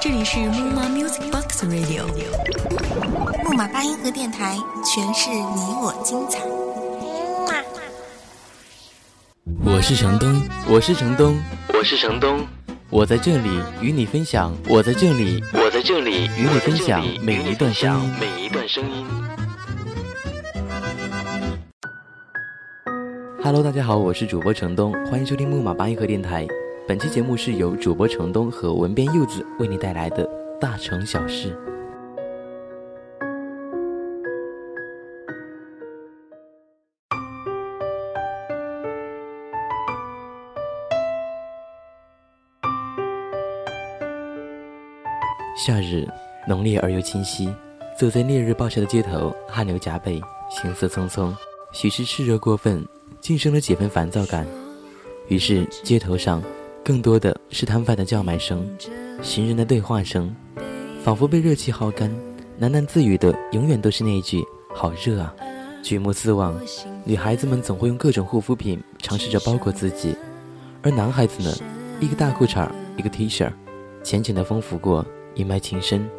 这里是木马 Music Box Radio，木马八音盒电台，诠释你我精彩。我是程东，我是程东，我是程东，我在这里与你分享，我在这里，我在这里与你分享每一段声音，每一段声音。Hello，大家好，我是主播程东，欢迎收听木马八音盒电台。本期节目是由主播程东和文编柚子为你带来的大城小事。夏日浓烈而又清晰，走在烈日暴晒的街头，汗流浃背，行色匆匆，许是炽热过分，竟生了几分烦躁感。于是街头上，更多的是摊贩的叫卖声，行人的对话声，仿佛被热气耗干，喃喃自语的永远都是那一句“好热啊”。举目四望，女孩子们总会用各种护肤品尝试着包裹自己，而男孩子呢，一个大裤衩，一个 T 恤，浅浅的风拂过。一脉情深，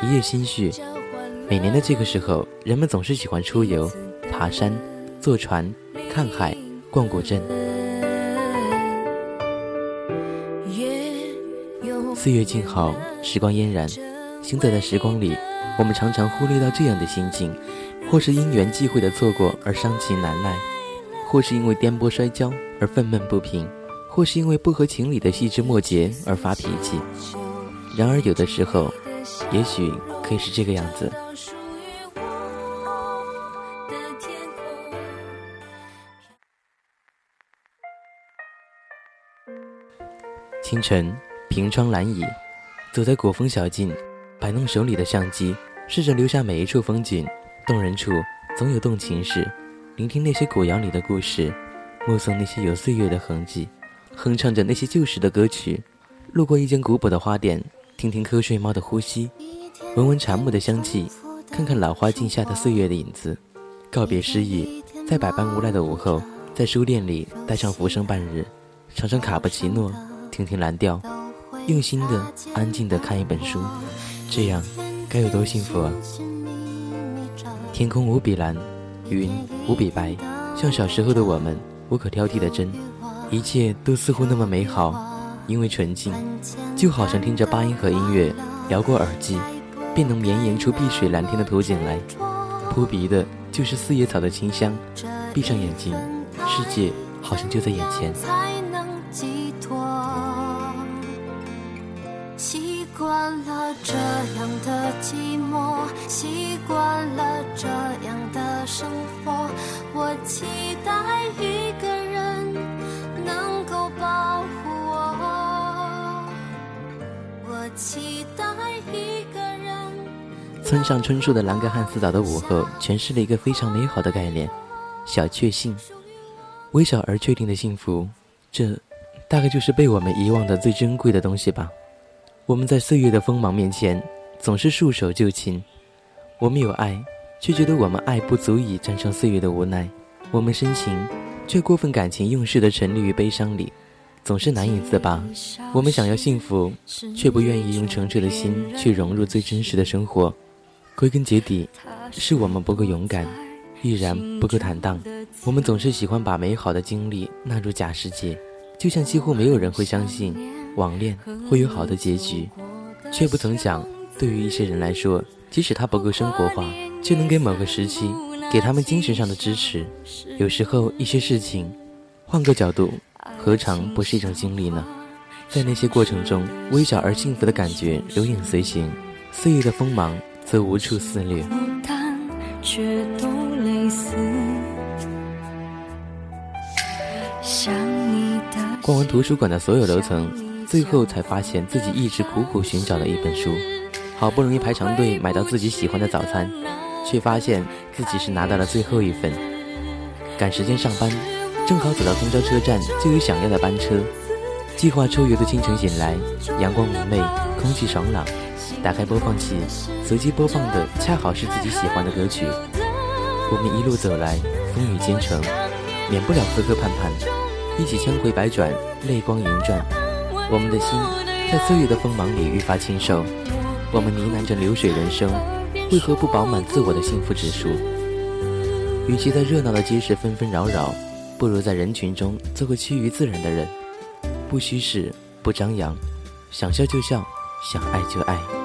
一夜心绪。每年的这个时候，人们总是喜欢出游、爬山、坐船、看海、逛古镇。岁月静好，时光嫣然。行走在时光里，我们常常忽略到这样的心境：或是因缘际会的错过而伤情难耐，或是因为颠簸摔跤而愤懑不平，或是因为不合情理的细枝末节而发脾气。然而，有的时候，也许可以是这个样子。清晨，凭窗懒倚，走在古风小径，摆弄手里的相机，试着留下每一处风景。动人处总有动情事，聆听那些古谣里的故事，目送那些有岁月的痕迹，哼唱着那些旧时的歌曲。路过一间古朴的花店。听听瞌睡猫的呼吸，闻闻蝉木的香气，看看老花镜下的岁月的影子。告别诗意，在百般无奈的午后，在书店里待上浮生半日，尝尝卡布奇诺，听听蓝调，用心的、安静的看一本书，这样该有多幸福啊！天空无比蓝，云无比白，像小时候的我们，无可挑剔的真，一切都似乎那么美好。因为纯净，就好像听着八音盒音乐，摇过耳际，便能绵延出碧水蓝天的图景来。扑鼻的就是四叶草的清香。闭上眼睛，世界好像就在眼前。惯了这样的寂寞，习惯了这样的生活，我期待一个人能够保护我，我。期待一个人。村上春树的《兰格汉斯岛的午后》诠释了一个非常美好的概念：小确幸，微小而确定的幸福。这，大概就是被我们遗忘的最珍贵的东西吧。我们在岁月的锋芒面前，总是束手就擒。我们有爱，却觉得我们爱不足以战胜岁月的无奈。我们深情，却过分感情用事的沉溺于悲伤里。总是难以自拔。我们想要幸福，却不愿意用澄澈的心去融入最真实的生活。归根结底，是我们不够勇敢，毅然不够坦荡。我们总是喜欢把美好的经历纳入假世界，就像几乎没有人会相信网恋会有好的结局，却不曾想，对于一些人来说，即使他不够生活化，却能给某个时期给他们精神上的支持。有时候，一些事情，换个角度。何尝不是一种经历呢？在那些过程中，微小而幸福的感觉如影随形，岁月的锋芒则无处肆虐。逛完图书馆的所有楼层，最后才发现自己一直苦苦寻找的一本书。好不容易排长队买到自己喜欢的早餐，却发现自己是拿到了最后一份。赶时间上班。正好走到公交车站，就有想要的班车。计划出游的清晨醒来，阳光明媚，空气爽朗。打开播放器，随机播放的恰好是自己喜欢的歌曲。我们一路走来，风雨兼程，免不了磕磕绊绊，一起千回百转，泪光盈转。我们的心在岁月的锋芒里愈发清瘦。我们呢喃着流水人生，为何不饱满自我的幸福指数？与其在热闹的街市纷纷扰扰，不如在人群中做个趋于自然的人，不虚饰，不张扬，想笑就笑，想爱就爱。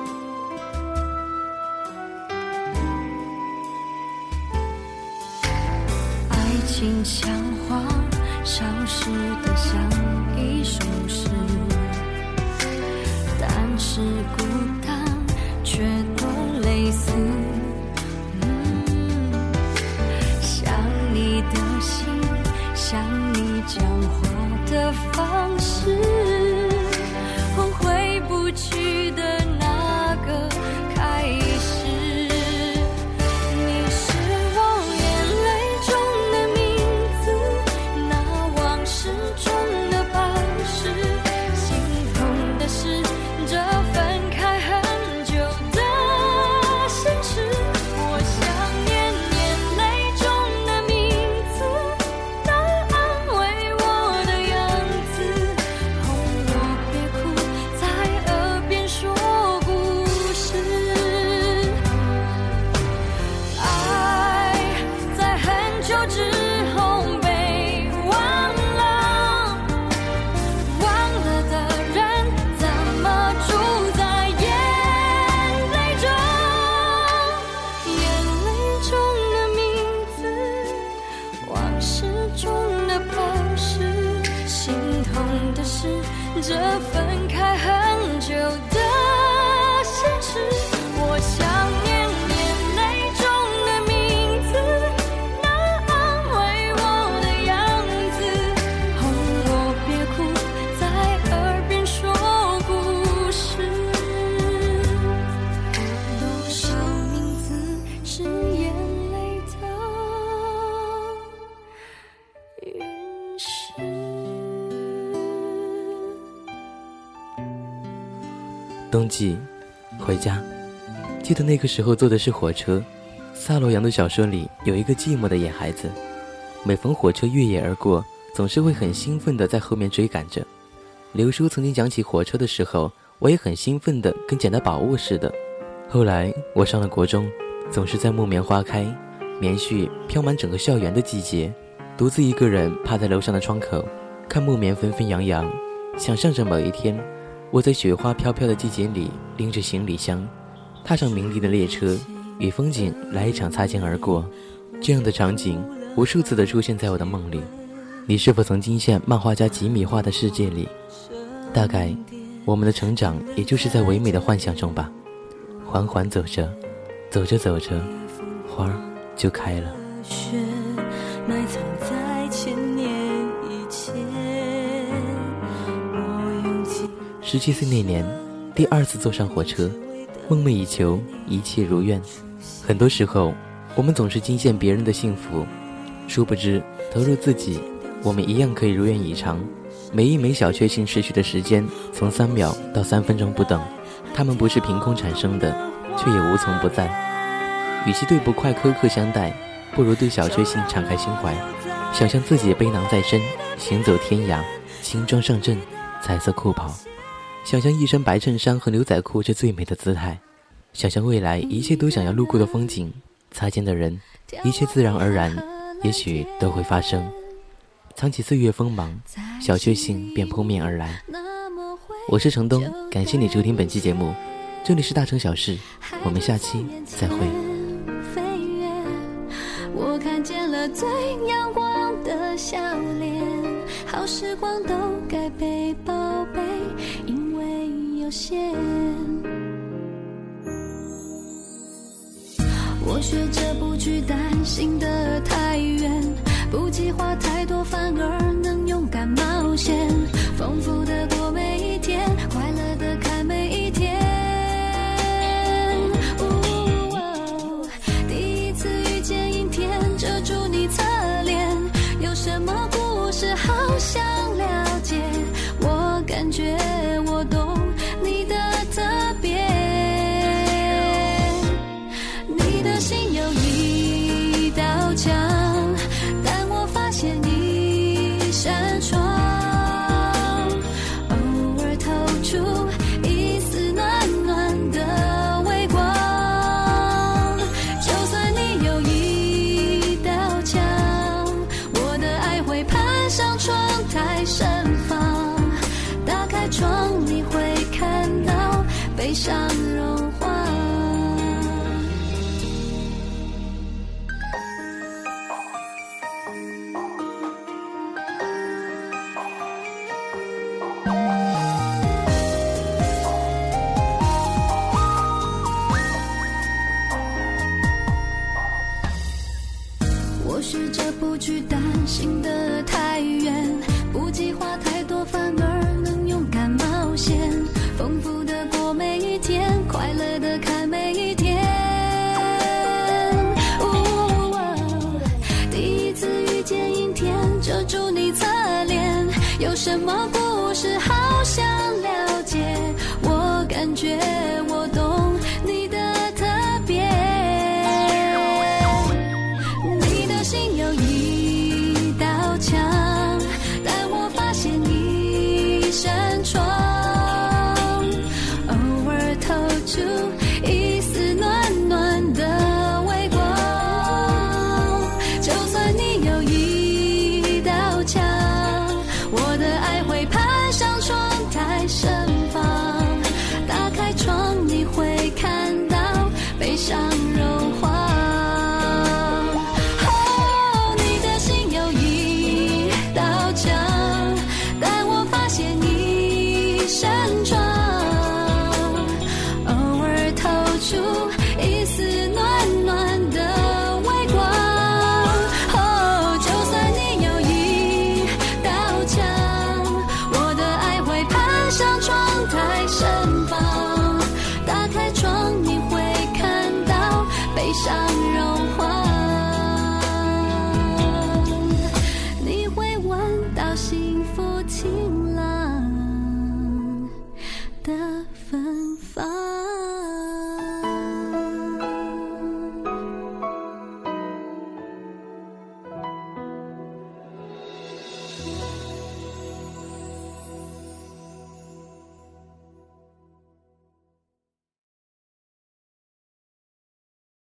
痛的是这分开很久的现实。冬季，回家。记得那个时候坐的是火车。萨洛扬的小说里有一个寂寞的野孩子，每逢火车越野而过，总是会很兴奋地在后面追赶着。刘叔曾经讲起火车的时候，我也很兴奋地跟捡到宝物似的。后来我上了国中，总是在木棉花开、棉絮飘满整个校园的季节，独自一个人趴在楼上的窗口，看木棉纷纷扬扬，想象着某一天。我在雪花飘飘的季节里，拎着行李箱，踏上明丽的列车，与风景来一场擦肩而过。这样的场景无数次的出现在我的梦里。你是否曾惊现漫画家吉米画的世界里？大概，我们的成长也就是在唯美的幻想中吧。缓缓走着，走着走着，花儿就开了。十七岁那年，第二次坐上火车，梦寐以求，一切如愿。很多时候，我们总是惊羡别人的幸福，殊不知投入自己，我们一样可以如愿以偿。每一枚小确幸持续的时间从三秒到三分钟不等，它们不是凭空产生的，却也无从不在。与其对不快苛刻相待，不如对小确幸敞开心怀，想象自己背囊在身，行走天涯，轻装上阵，彩色酷跑。想象一身白衬衫和牛仔裤是最美的姿态，想象未来一切都想要路过的风景，擦肩的人，一切自然而然，也许都会发生。藏起岁月锋芒，小确幸便扑面而来。我是程东，感谢你收听本期节目，这里是大城小事，我们下期再会。我看见了最阳光的笑脸，好时光都该被宝贝，我学着不去担心得太远，不计划太多，反而想融化，我试着不去担心的太远，不计划太多，反而。什么故事好想了解我感觉